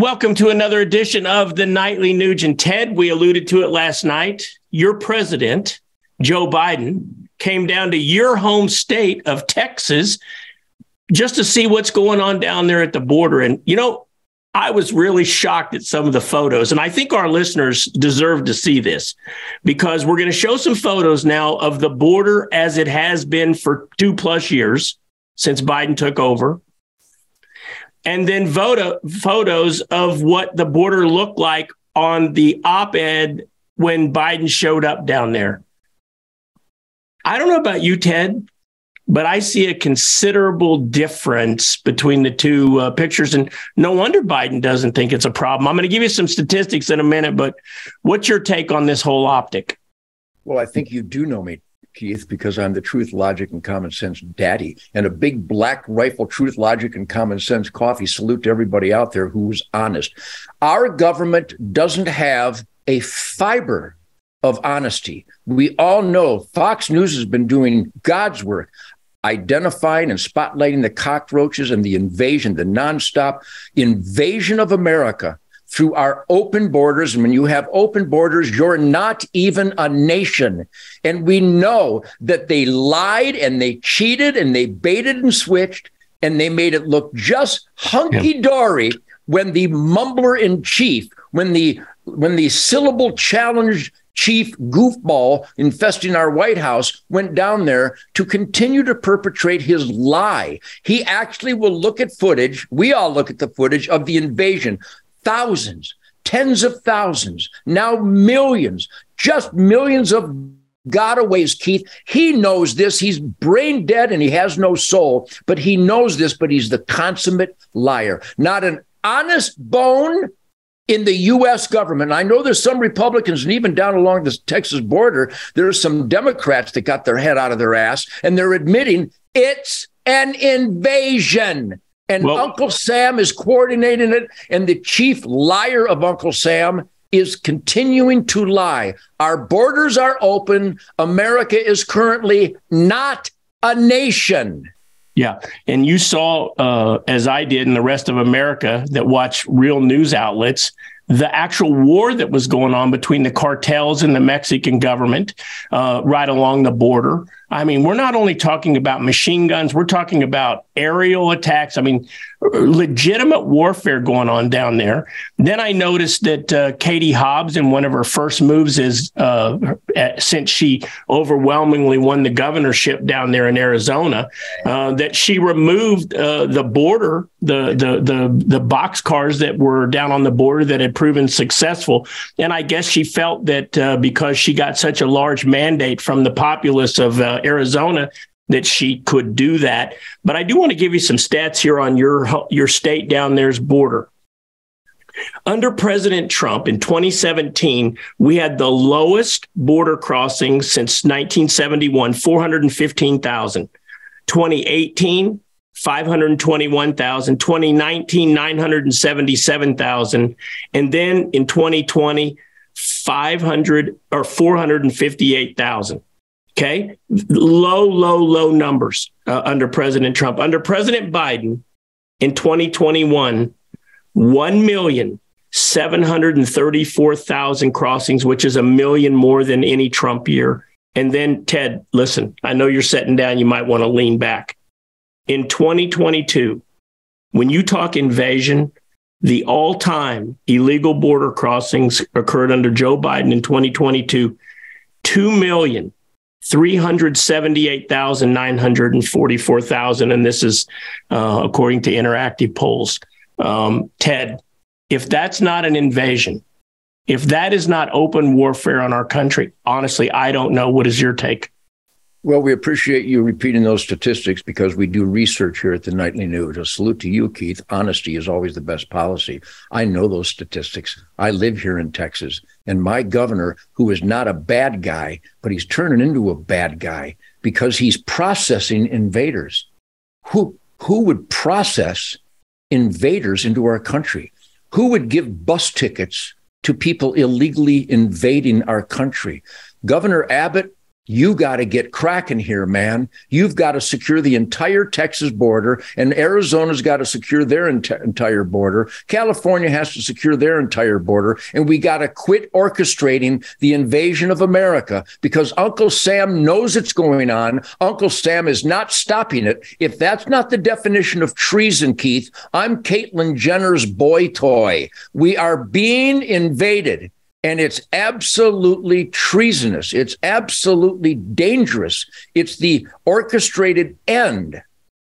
Welcome to another edition of the Nightly Nuge. Ted, we alluded to it last night. Your president, Joe Biden, came down to your home state of Texas just to see what's going on down there at the border. And, you know, I was really shocked at some of the photos. And I think our listeners deserve to see this because we're going to show some photos now of the border as it has been for two plus years since Biden took over and then photo, photos of what the border looked like on the op ed when Biden showed up down there. I don't know about you, Ted, but I see a considerable difference between the two uh, pictures. And no wonder Biden doesn't think it's a problem. I'm going to give you some statistics in a minute, but what's your take on this whole optic? Well, I think you do know me, Keith, because I'm the truth, logic, and common sense daddy. And a big black rifle, truth, logic, and common sense coffee. Salute to everybody out there who's honest. Our government doesn't have a fiber of honesty. We all know Fox News has been doing God's work identifying and spotlighting the cockroaches and the invasion, the nonstop invasion of America through our open borders. And when you have open borders, you're not even a nation. And we know that they lied and they cheated and they baited and switched and they made it look just hunky dory yeah. when the mumbler in chief, when the when the syllable challenged chief goofball infesting our White House went down there to continue to perpetrate his lie. He actually will look at footage. We all look at the footage of the invasion thousands, tens of thousands, now millions, just millions of gotaways, Keith. He knows this. He's brain dead and he has no soul, but he knows this, but he's the consummate liar. Not an honest bone in the U.S. government. I know there's some Republicans, and even down along the Texas border, there's some Democrats that got their head out of their ass and they're admitting it's an invasion. And well, Uncle Sam is coordinating it. And the chief liar of Uncle Sam is continuing to lie. Our borders are open. America is currently not a nation. Yeah. And you saw, uh, as I did, and the rest of America that watch real news outlets, the actual war that was going on between the cartels and the Mexican government uh, right along the border. I mean, we're not only talking about machine guns, we're talking about aerial attacks. I mean, legitimate warfare going on down there. Then I noticed that uh, Katie Hobbs, in one of her first moves, is uh, since she overwhelmingly won the governorship down there in Arizona, uh, that she removed uh, the border, the the the the box cars that were down on the border that had proven successful. And I guess she felt that uh, because she got such a large mandate from the populace of uh, Arizona that she could do that. But I do want to give you some stats here on your your state down there's border. Under President Trump in 2017, we had the lowest border crossing since 1971, 415,000. 2018, 521,000. 2019, 977,000. And then in 2020, 500 or 458,000. Okay. Low, low, low numbers uh, under President Trump. Under President Biden in 2021, 1,734,000 crossings, which is a million more than any Trump year. And then, Ted, listen, I know you're sitting down. You might want to lean back. In 2022, when you talk invasion, the all time illegal border crossings occurred under Joe Biden in 2022, 2 million 378,944,000. And this is uh, according to interactive polls. Um, Ted, if that's not an invasion, if that is not open warfare on our country, honestly, I don't know. What is your take? Well, we appreciate you repeating those statistics because we do research here at the Nightly Nuge. A salute to you, Keith. Honesty is always the best policy. I know those statistics. I live here in Texas, and my governor, who is not a bad guy, but he's turning into a bad guy because he's processing invaders. Who who would process invaders into our country? Who would give bus tickets to people illegally invading our country? Governor Abbott you got to get cracking here, man. You've got to secure the entire Texas border, and Arizona's got to secure their ent- entire border. California has to secure their entire border, and we got to quit orchestrating the invasion of America because Uncle Sam knows it's going on. Uncle Sam is not stopping it. If that's not the definition of treason, Keith, I'm Caitlyn Jenner's boy toy. We are being invaded. And it's absolutely treasonous. It's absolutely dangerous. It's the orchestrated end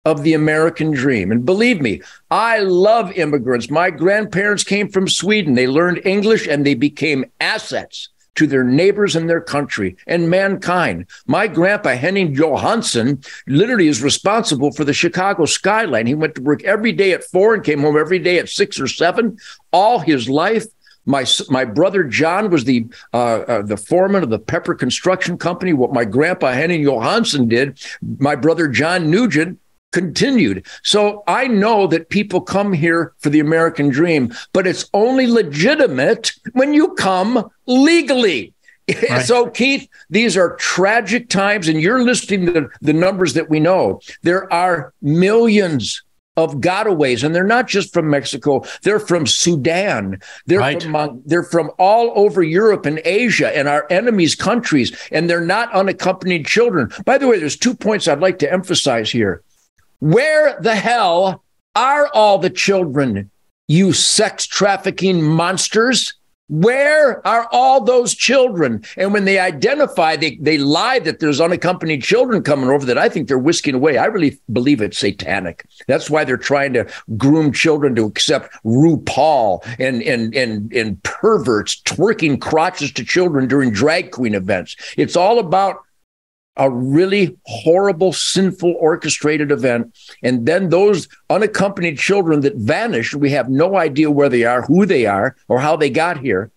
of the American dream. And believe me, I love immigrants. My grandparents came from Sweden. They learned English and they became assets to their neighbors and their country and mankind. My grandpa, Henning Johansson, literally is responsible for the Chicago skyline. He went to work every day at four and came home every day at six or seven all his life. My my brother John was the uh, uh, the foreman of the Pepper Construction Company. What my grandpa Henning Johansson did, my brother John Nugent continued. So I know that people come here for the American dream, but it's only legitimate when you come legally. Right. So, Keith, these are tragic times, and you're listing the, the numbers that we know. There are millions of gotaways, and they're not just from Mexico. They're from Sudan. They're right. from they're from all over Europe and Asia and our enemies' countries, and they're not unaccompanied children. By the way, there's two points I'd like to emphasize here. Where the hell are all the children, you sex trafficking monsters? Where are all those children? And when they identify, they, they lie that there's unaccompanied children coming over that I think they're whisking away. I really believe it's satanic. That's why they're trying to groom children to accept RuPaul and, and, and, and perverts twerking crotches to children during drag queen events. It's all about a really horrible, sinful, orchestrated event. And then those unaccompanied children that vanish, we have no idea where they are, who they are, or how they got here.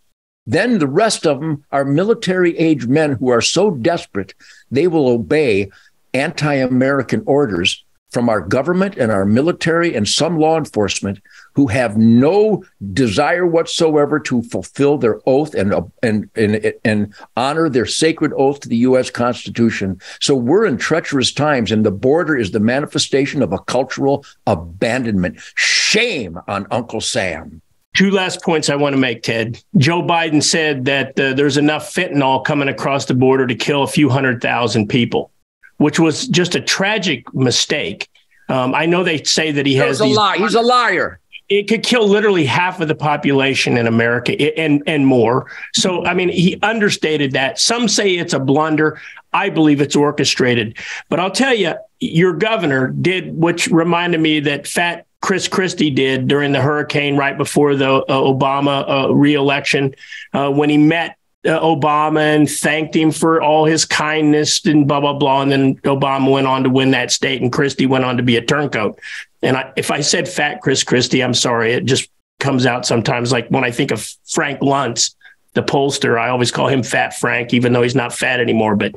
Then the rest of them are military age men who are so desperate they will obey anti American orders from our government and our military and some law enforcement who have no desire whatsoever to fulfill their oath and, and, and, and honor their sacred oath to the U.S. Constitution. So we're in treacherous times, and the border is the manifestation of a cultural abandonment. Shame on Uncle Sam. Two last points I want to make, Ted. Joe Biden said that uh, there's enough fentanyl coming across the border to kill a few hundred thousand people, which was just a tragic mistake. Um, I know they say that he has. a lie. He's a liar it could kill literally half of the population in America and and more. So I mean, he understated that. Some say it's a blunder. I believe it's orchestrated. But I'll tell you, your governor did, which reminded me that fat Chris Christie did during the hurricane right before the uh, Obama uh, reelection uh, when he met uh, Obama and thanked him for all his kindness and blah blah blah. And then Obama went on to win that state, and Christie went on to be a turncoat. And I, if I said fat Chris Christie, I'm sorry. It just comes out sometimes. Like when I think of Frank Luntz, the pollster, I always call him Fat Frank, even though he's not fat anymore. But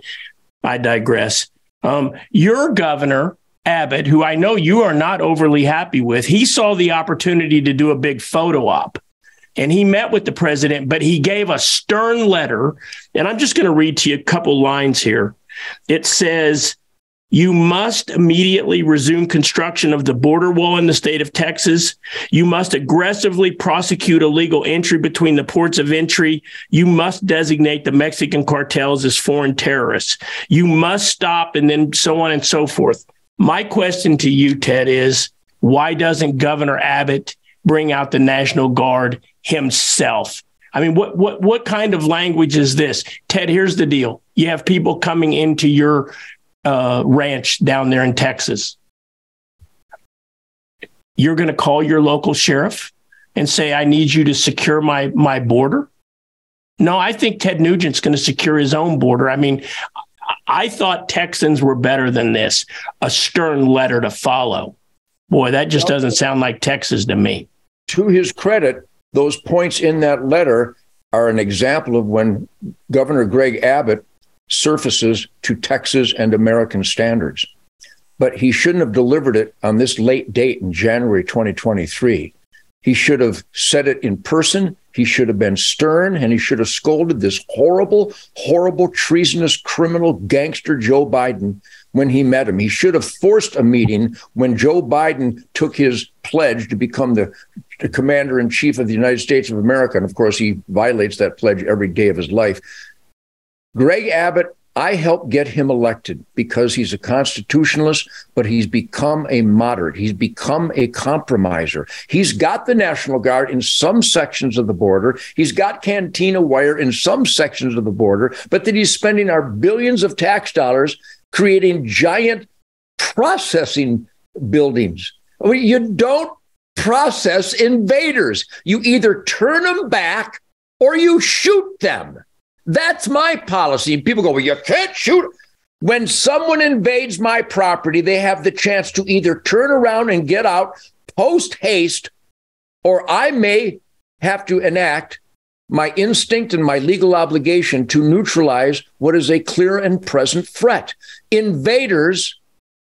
I digress. Um, your governor Abbott, who I know you are not overly happy with, he saw the opportunity to do a big photo op and he met with the president, but he gave a stern letter. And I'm just going to read to you a couple lines here. It says, you must immediately resume construction of the border wall in the state of Texas. You must aggressively prosecute illegal entry between the ports of entry. You must designate the Mexican cartels as foreign terrorists. You must stop, and then so on and so forth. My question to you, Ted, is why doesn't Governor Abbott bring out the National Guard himself. I mean, what what what kind of language is this, Ted? Here's the deal: you have people coming into your uh, ranch down there in Texas. You're going to call your local sheriff and say, "I need you to secure my my border." No, I think Ted Nugent's going to secure his own border. I mean, I thought Texans were better than this. A stern letter to follow. Boy, that just doesn't sound like Texas to me. To his credit, those points in that letter are an example of when Governor Greg Abbott surfaces to Texas and American standards. But he shouldn't have delivered it on this late date in January 2023. He should have said it in person he should have been stern and he should have scolded this horrible, horrible, treasonous criminal gangster Joe Biden when he met him. He should have forced a meeting when Joe Biden took his pledge to become the, the commander in chief of the United States of America. And of course, he violates that pledge every day of his life. Greg Abbott I helped get him elected because he's a constitutionalist, but he's become a moderate. He's become a compromiser. He's got the National Guard in some sections of the border. He's got concertina wire in some sections of the border, but that he's spending our billions of tax dollars creating giant processing buildings. You don't process invaders. You either turn them back or you shoot them. That's my policy. And people go, well, you can't shoot. When someone invades my property, they have the chance to either turn around and get out post haste, or I may have to enact my instinct and my legal obligation to neutralize what is a clear and present threat. Invaders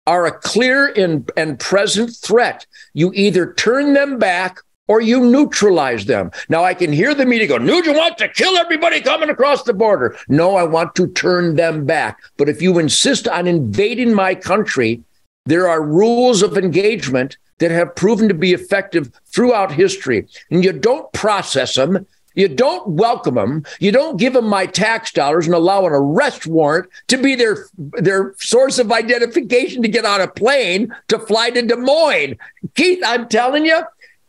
are a clear and, and present threat. You either turn them back or you neutralize them. Now I can hear the media go, Nugent wants to kill everybody coming across the border. No, I want to turn them back. But if you insist on invading my country, there are rules of engagement that have proven to be effective throughout history. And you don't process them. You don't welcome them. You don't give them my tax dollars and allow an arrest warrant to be their their source of identification to get on a plane to fly to Des Moines. Keith, I'm telling you,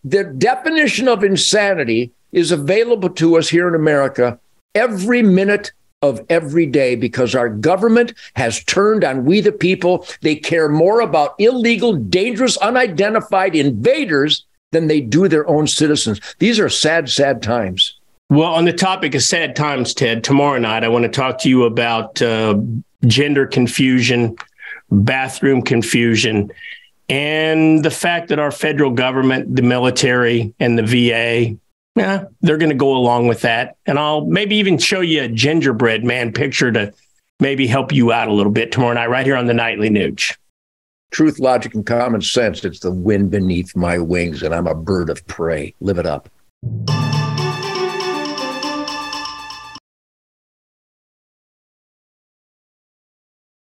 the definition of insanity is available to us here in America every minute of every day because our government has turned on we the people. They care more about illegal, dangerous, unidentified invaders than they do their own citizens. These are sad, sad times. Well, on the topic of sad times, Ted, tomorrow night I want to talk to you about uh, gender confusion, bathroom confusion, and the fact that our federal government, the military, and the VA, yeah, they're going to go along with that. And I'll maybe even show you a gingerbread man picture to maybe help you out a little bit tomorrow night, right here on the Nightly Nuge. Truth, logic, and common sense. It's the wind beneath my wings, and I'm a bird of prey. Live it up.